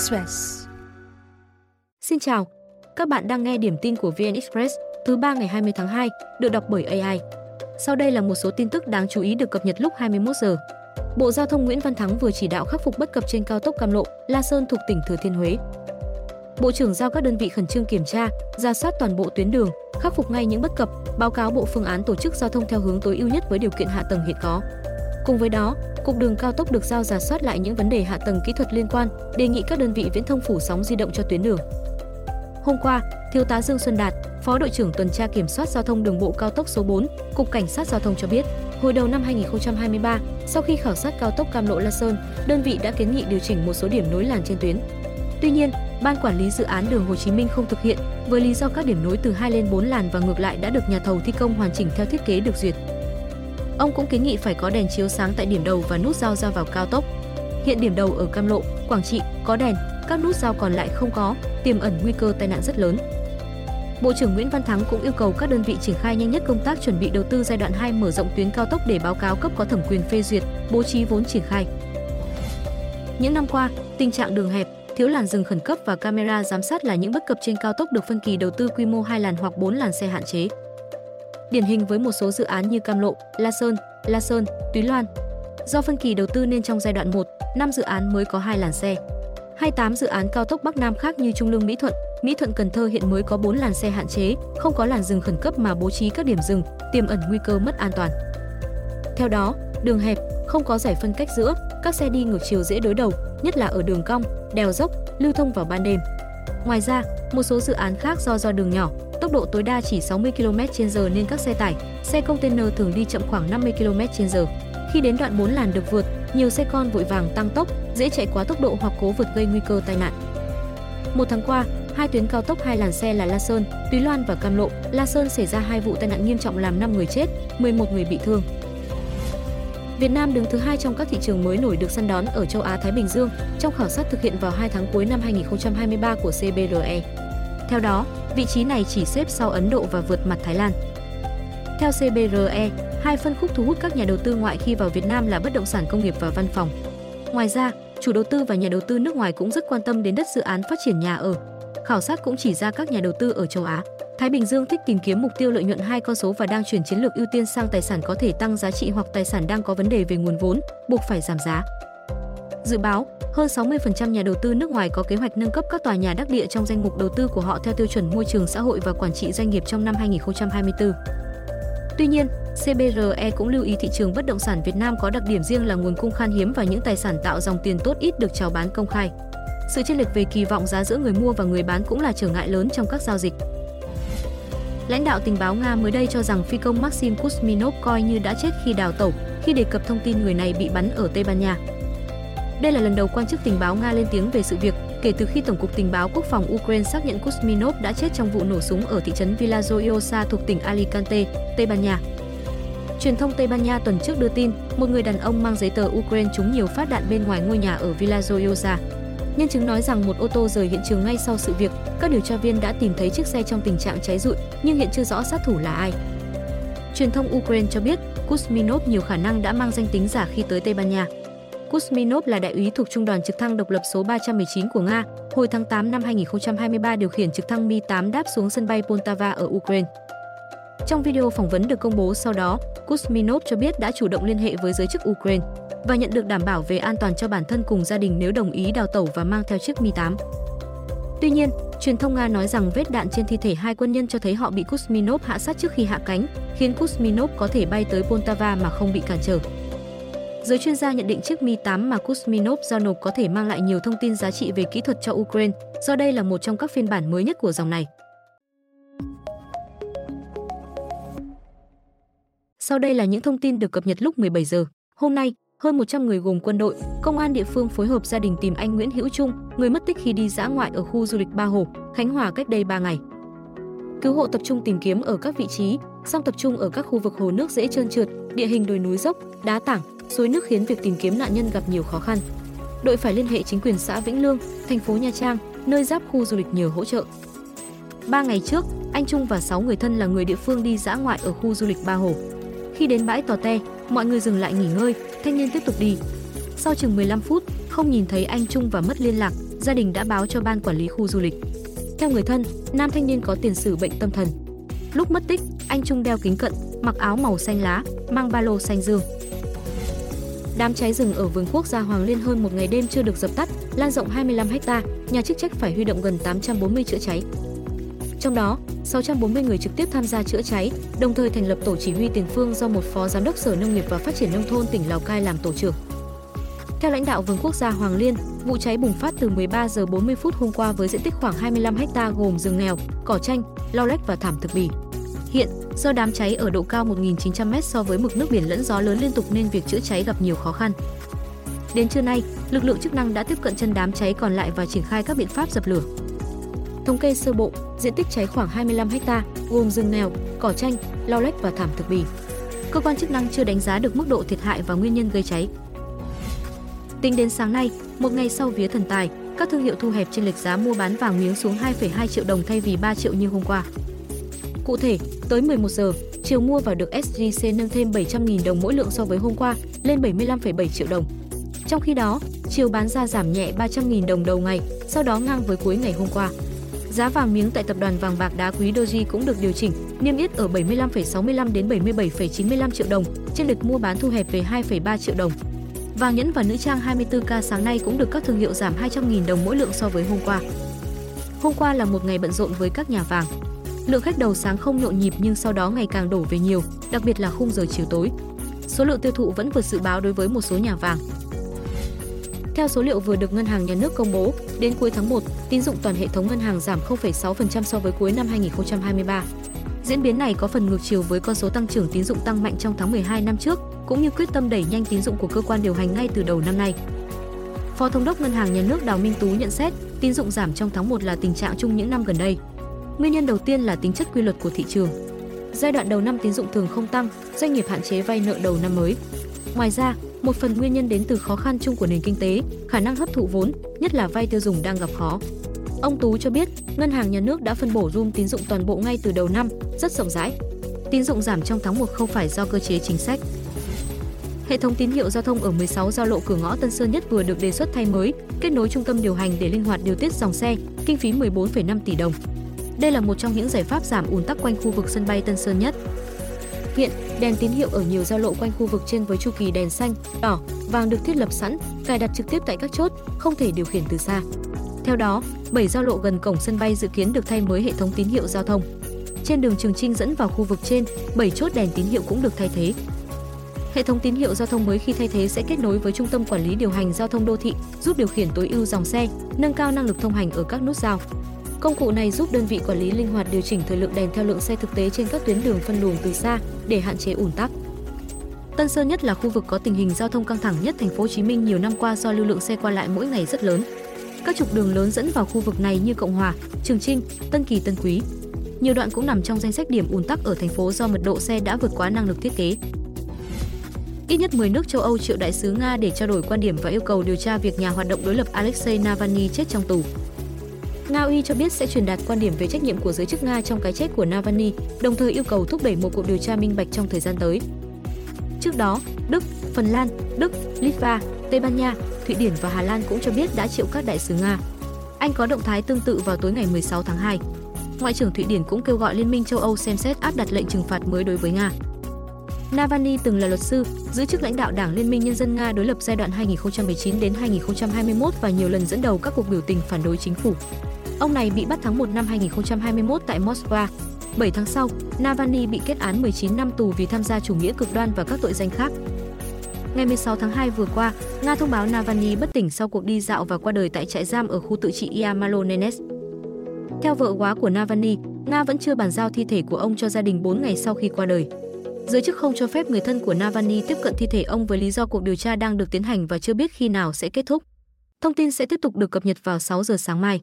Express. Xin chào, các bạn đang nghe điểm tin của VN Express thứ ba ngày 20 tháng 2, được đọc bởi AI. Sau đây là một số tin tức đáng chú ý được cập nhật lúc 21 giờ. Bộ Giao thông Nguyễn Văn Thắng vừa chỉ đạo khắc phục bất cập trên cao tốc Cam Lộ, La Sơn thuộc tỉnh Thừa Thiên Huế. Bộ trưởng giao các đơn vị khẩn trương kiểm tra, ra soát toàn bộ tuyến đường, khắc phục ngay những bất cập, báo cáo bộ phương án tổ chức giao thông theo hướng tối ưu nhất với điều kiện hạ tầng hiện có. Cùng với đó, Cục Đường cao tốc được giao giả soát lại những vấn đề hạ tầng kỹ thuật liên quan, đề nghị các đơn vị viễn thông phủ sóng di động cho tuyến đường. Hôm qua, Thiếu tá Dương Xuân Đạt, Phó đội trưởng tuần tra kiểm soát giao thông đường bộ cao tốc số 4, Cục Cảnh sát giao thông cho biết, hồi đầu năm 2023, sau khi khảo sát cao tốc Cam Lộ La Sơn, đơn vị đã kiến nghị điều chỉnh một số điểm nối làn trên tuyến. Tuy nhiên, ban quản lý dự án đường Hồ Chí Minh không thực hiện với lý do các điểm nối từ 2 lên 4 làn và ngược lại đã được nhà thầu thi công hoàn chỉnh theo thiết kế được duyệt. Ông cũng kiến nghị phải có đèn chiếu sáng tại điểm đầu và nút giao ra vào cao tốc. Hiện điểm đầu ở Cam Lộ, Quảng Trị có đèn, các nút giao còn lại không có, tiềm ẩn nguy cơ tai nạn rất lớn. Bộ trưởng Nguyễn Văn Thắng cũng yêu cầu các đơn vị triển khai nhanh nhất công tác chuẩn bị đầu tư giai đoạn 2 mở rộng tuyến cao tốc để báo cáo cấp có thẩm quyền phê duyệt, bố trí vốn triển khai. Những năm qua, tình trạng đường hẹp, thiếu làn dừng khẩn cấp và camera giám sát là những bất cập trên cao tốc được phân kỳ đầu tư quy mô 2 làn hoặc 4 làn xe hạn chế. Điển hình với một số dự án như Cam Lộ, La Sơn, La Sơn, Túy Loan. Do phân kỳ đầu tư nên trong giai đoạn 1, 5 dự án mới có 2 làn xe. 28 dự án cao tốc Bắc Nam khác như Trung Lương Mỹ Thuận, Mỹ Thuận Cần Thơ hiện mới có 4 làn xe hạn chế, không có làn dừng khẩn cấp mà bố trí các điểm dừng, tiềm ẩn nguy cơ mất an toàn. Theo đó, đường hẹp, không có giải phân cách giữa, các xe đi ngược chiều dễ đối đầu, nhất là ở đường cong, đèo dốc, lưu thông vào ban đêm. Ngoài ra, một số dự án khác do do đường nhỏ, tốc độ tối đa chỉ 60 km/h nên các xe tải, xe container thường đi chậm khoảng 50 km/h. Khi đến đoạn 4 làn được vượt, nhiều xe con vội vàng tăng tốc, dễ chạy quá tốc độ hoặc cố vượt gây nguy cơ tai nạn. Một tháng qua, hai tuyến cao tốc hai làn xe là La Sơn, Túy Loan và Cam Lộ, La Sơn xảy ra hai vụ tai nạn nghiêm trọng làm 5 người chết, 11 người bị thương. Việt Nam đứng thứ hai trong các thị trường mới nổi được săn đón ở châu Á Thái Bình Dương trong khảo sát thực hiện vào 2 tháng cuối năm 2023 của CBRE. Theo đó, vị trí này chỉ xếp sau Ấn Độ và vượt mặt Thái Lan. Theo CBRE, hai phân khúc thu hút các nhà đầu tư ngoại khi vào Việt Nam là bất động sản công nghiệp và văn phòng. Ngoài ra, chủ đầu tư và nhà đầu tư nước ngoài cũng rất quan tâm đến đất dự án phát triển nhà ở. Khảo sát cũng chỉ ra các nhà đầu tư ở châu Á, Thái Bình Dương thích tìm kiếm mục tiêu lợi nhuận hai con số và đang chuyển chiến lược ưu tiên sang tài sản có thể tăng giá trị hoặc tài sản đang có vấn đề về nguồn vốn, buộc phải giảm giá. Dự báo, hơn 60% nhà đầu tư nước ngoài có kế hoạch nâng cấp các tòa nhà đắc địa trong danh mục đầu tư của họ theo tiêu chuẩn môi trường xã hội và quản trị doanh nghiệp trong năm 2024. Tuy nhiên, CBRE cũng lưu ý thị trường bất động sản Việt Nam có đặc điểm riêng là nguồn cung khan hiếm và những tài sản tạo dòng tiền tốt ít được chào bán công khai. Sự chênh lệch về kỳ vọng giá giữa người mua và người bán cũng là trở ngại lớn trong các giao dịch. Lãnh đạo tình báo Nga mới đây cho rằng phi công Maxim Kuzminov coi như đã chết khi đào tẩu khi đề cập thông tin người này bị bắn ở Tây Ban Nha. Đây là lần đầu quan chức tình báo Nga lên tiếng về sự việc kể từ khi Tổng cục Tình báo Quốc phòng Ukraine xác nhận Kuzminov đã chết trong vụ nổ súng ở thị trấn Villajoyosa thuộc tỉnh Alicante, Tây Ban Nha. Truyền thông Tây Ban Nha tuần trước đưa tin, một người đàn ông mang giấy tờ Ukraine trúng nhiều phát đạn bên ngoài ngôi nhà ở Villajoyosa. Nhân chứng nói rằng một ô tô rời hiện trường ngay sau sự việc, các điều tra viên đã tìm thấy chiếc xe trong tình trạng cháy rụi, nhưng hiện chưa rõ sát thủ là ai. Truyền thông Ukraine cho biết, Kuzminov nhiều khả năng đã mang danh tính giả khi tới Tây Ban Nha. Kuzminov là đại úy thuộc trung đoàn trực thăng độc lập số 319 của Nga, hồi tháng 8 năm 2023 điều khiển trực thăng Mi-8 đáp xuống sân bay Poltava ở Ukraine. Trong video phỏng vấn được công bố sau đó, Kuzminov cho biết đã chủ động liên hệ với giới chức Ukraine và nhận được đảm bảo về an toàn cho bản thân cùng gia đình nếu đồng ý đào tẩu và mang theo chiếc Mi-8. Tuy nhiên, truyền thông Nga nói rằng vết đạn trên thi thể hai quân nhân cho thấy họ bị Kuzminov hạ sát trước khi hạ cánh, khiến Kuzminov có thể bay tới Poltava mà không bị cản trở. Giới chuyên gia nhận định chiếc Mi-8 mà Kuzminov giao nộp có thể mang lại nhiều thông tin giá trị về kỹ thuật cho Ukraine, do đây là một trong các phiên bản mới nhất của dòng này. Sau đây là những thông tin được cập nhật lúc 17 giờ. Hôm nay, hơn 100 người gồm quân đội, công an địa phương phối hợp gia đình tìm anh Nguyễn Hữu Trung, người mất tích khi đi dã ngoại ở khu du lịch Ba Hồ, Khánh Hòa cách đây 3 ngày. Cứu hộ tập trung tìm kiếm ở các vị trí, song tập trung ở các khu vực hồ nước dễ trơn trượt, địa hình đồi núi dốc, đá tảng, suối nước khiến việc tìm kiếm nạn nhân gặp nhiều khó khăn. Đội phải liên hệ chính quyền xã Vĩnh Lương, thành phố Nha Trang, nơi giáp khu du lịch nhờ hỗ trợ. Ba ngày trước, anh Trung và 6 người thân là người địa phương đi dã ngoại ở khu du lịch Ba Hồ. Khi đến bãi Tò Te, mọi người dừng lại nghỉ ngơi, thanh niên tiếp tục đi. Sau chừng 15 phút, không nhìn thấy anh Trung và mất liên lạc, gia đình đã báo cho ban quản lý khu du lịch. Theo người thân, nam thanh niên có tiền sử bệnh tâm thần. Lúc mất tích, anh Trung đeo kính cận, mặc áo màu xanh lá, mang ba lô xanh dương. Đám cháy rừng ở vườn quốc gia Hoàng Liên hơn một ngày đêm chưa được dập tắt, lan rộng 25 ha, nhà chức trách phải huy động gần 840 chữa cháy. Trong đó, 640 người trực tiếp tham gia chữa cháy, đồng thời thành lập tổ chỉ huy tiền phương do một phó giám đốc Sở Nông nghiệp và Phát triển nông thôn tỉnh Lào Cai làm tổ trưởng. Theo lãnh đạo vườn quốc gia Hoàng Liên, vụ cháy bùng phát từ 13 giờ 40 phút hôm qua với diện tích khoảng 25 ha gồm rừng nghèo, cỏ tranh, lau lách và thảm thực bì. Hiện, do đám cháy ở độ cao 1.900m so với mực nước biển lẫn gió lớn liên tục nên việc chữa cháy gặp nhiều khó khăn. Đến trưa nay, lực lượng chức năng đã tiếp cận chân đám cháy còn lại và triển khai các biện pháp dập lửa. Thống kê sơ bộ, diện tích cháy khoảng 25 ha, gồm rừng nghèo, cỏ tranh, lau lách và thảm thực bì. Cơ quan chức năng chưa đánh giá được mức độ thiệt hại và nguyên nhân gây cháy. Tính đến sáng nay, một ngày sau vía thần tài, các thương hiệu thu hẹp trên lệch giá mua bán vàng miếng xuống 2,2 triệu đồng thay vì 3 triệu như hôm qua. Cụ thể, tới 11 giờ, chiều mua vào được SJC nâng thêm 700.000 đồng mỗi lượng so với hôm qua, lên 75,7 triệu đồng. Trong khi đó, chiều bán ra giảm nhẹ 300.000 đồng đầu ngày, sau đó ngang với cuối ngày hôm qua. Giá vàng miếng tại tập đoàn vàng bạc đá quý Doji cũng được điều chỉnh, niêm yết ở 75,65 đến 77,95 triệu đồng, trên lịch mua bán thu hẹp về 2,3 triệu đồng. Vàng nhẫn và nữ trang 24K sáng nay cũng được các thương hiệu giảm 200.000 đồng mỗi lượng so với hôm qua. Hôm qua là một ngày bận rộn với các nhà vàng. Lượng khách đầu sáng không nhộn nhịp nhưng sau đó ngày càng đổ về nhiều, đặc biệt là khung giờ chiều tối. Số lượng tiêu thụ vẫn vượt dự báo đối với một số nhà vàng. Theo số liệu vừa được Ngân hàng Nhà nước công bố, đến cuối tháng 1, tín dụng toàn hệ thống ngân hàng giảm 0,6% so với cuối năm 2023. Diễn biến này có phần ngược chiều với con số tăng trưởng tín dụng tăng mạnh trong tháng 12 năm trước, cũng như quyết tâm đẩy nhanh tín dụng của cơ quan điều hành ngay từ đầu năm nay. Phó Thống đốc Ngân hàng Nhà nước Đào Minh Tú nhận xét, tín dụng giảm trong tháng 1 là tình trạng chung những năm gần đây. Nguyên nhân đầu tiên là tính chất quy luật của thị trường. Giai đoạn đầu năm tín dụng thường không tăng, doanh nghiệp hạn chế vay nợ đầu năm mới. Ngoài ra, một phần nguyên nhân đến từ khó khăn chung của nền kinh tế, khả năng hấp thụ vốn, nhất là vay tiêu dùng đang gặp khó. Ông Tú cho biết, Ngân hàng Nhà nước đã phân bổ room tín dụng toàn bộ ngay từ đầu năm, rất rộng rãi. Tín dụng giảm trong tháng 1 không phải do cơ chế chính sách. Hệ thống tín hiệu giao thông ở 16 giao lộ cửa ngõ Tân Sơn Nhất vừa được đề xuất thay mới, kết nối trung tâm điều hành để linh hoạt điều tiết dòng xe, kinh phí 14,5 tỷ đồng. Đây là một trong những giải pháp giảm ùn tắc quanh khu vực sân bay Tân Sơn Nhất. Hiện, đèn tín hiệu ở nhiều giao lộ quanh khu vực trên với chu kỳ đèn xanh, đỏ, vàng được thiết lập sẵn, cài đặt trực tiếp tại các chốt, không thể điều khiển từ xa. Theo đó, 7 giao lộ gần cổng sân bay dự kiến được thay mới hệ thống tín hiệu giao thông. Trên đường Trường Trinh dẫn vào khu vực trên, 7 chốt đèn tín hiệu cũng được thay thế. Hệ thống tín hiệu giao thông mới khi thay thế sẽ kết nối với trung tâm quản lý điều hành giao thông đô thị, giúp điều khiển tối ưu dòng xe, nâng cao năng lực thông hành ở các nút giao. Công cụ này giúp đơn vị quản lý linh hoạt điều chỉnh thời lượng đèn theo lượng xe thực tế trên các tuyến đường phân luồng từ xa để hạn chế ùn tắc. Tân Sơn Nhất là khu vực có tình hình giao thông căng thẳng nhất thành phố Hồ Chí Minh nhiều năm qua do lưu lượng xe qua lại mỗi ngày rất lớn. Các trục đường lớn dẫn vào khu vực này như Cộng Hòa, Trường Trinh, Tân Kỳ, Tân Quý. Nhiều đoạn cũng nằm trong danh sách điểm ùn tắc ở thành phố do mật độ xe đã vượt quá năng lực thiết kế. Ít nhất 10 nước châu Âu triệu đại sứ Nga để trao đổi quan điểm và yêu cầu điều tra việc nhà hoạt động đối lập Alexei Navalny chết trong tù. Nga Uy cho biết sẽ truyền đạt quan điểm về trách nhiệm của giới chức Nga trong cái chết của Navalny, đồng thời yêu cầu thúc đẩy một cuộc điều tra minh bạch trong thời gian tới. Trước đó, Đức, Phần Lan, Đức, Litva, Tây Ban Nha, Thụy Điển và Hà Lan cũng cho biết đã triệu các đại sứ Nga. Anh có động thái tương tự vào tối ngày 16 tháng 2. Ngoại trưởng Thụy Điển cũng kêu gọi Liên minh châu Âu xem xét áp đặt lệnh trừng phạt mới đối với Nga. Navalny từng là luật sư, giữ chức lãnh đạo Đảng Liên minh Nhân dân Nga đối lập giai đoạn 2019 đến 2021 và nhiều lần dẫn đầu các cuộc biểu tình phản đối chính phủ. Ông này bị bắt tháng 1 năm 2021 tại Moscow. 7 tháng sau, Navalny bị kết án 19 năm tù vì tham gia chủ nghĩa cực đoan và các tội danh khác. Ngày 16 tháng 2 vừa qua, Nga thông báo Navalny bất tỉnh sau cuộc đi dạo và qua đời tại trại giam ở khu tự trị Yamalonenes. Theo vợ quá của Navalny, Nga vẫn chưa bàn giao thi thể của ông cho gia đình 4 ngày sau khi qua đời. Giới chức không cho phép người thân của Navalny tiếp cận thi thể ông với lý do cuộc điều tra đang được tiến hành và chưa biết khi nào sẽ kết thúc. Thông tin sẽ tiếp tục được cập nhật vào 6 giờ sáng mai.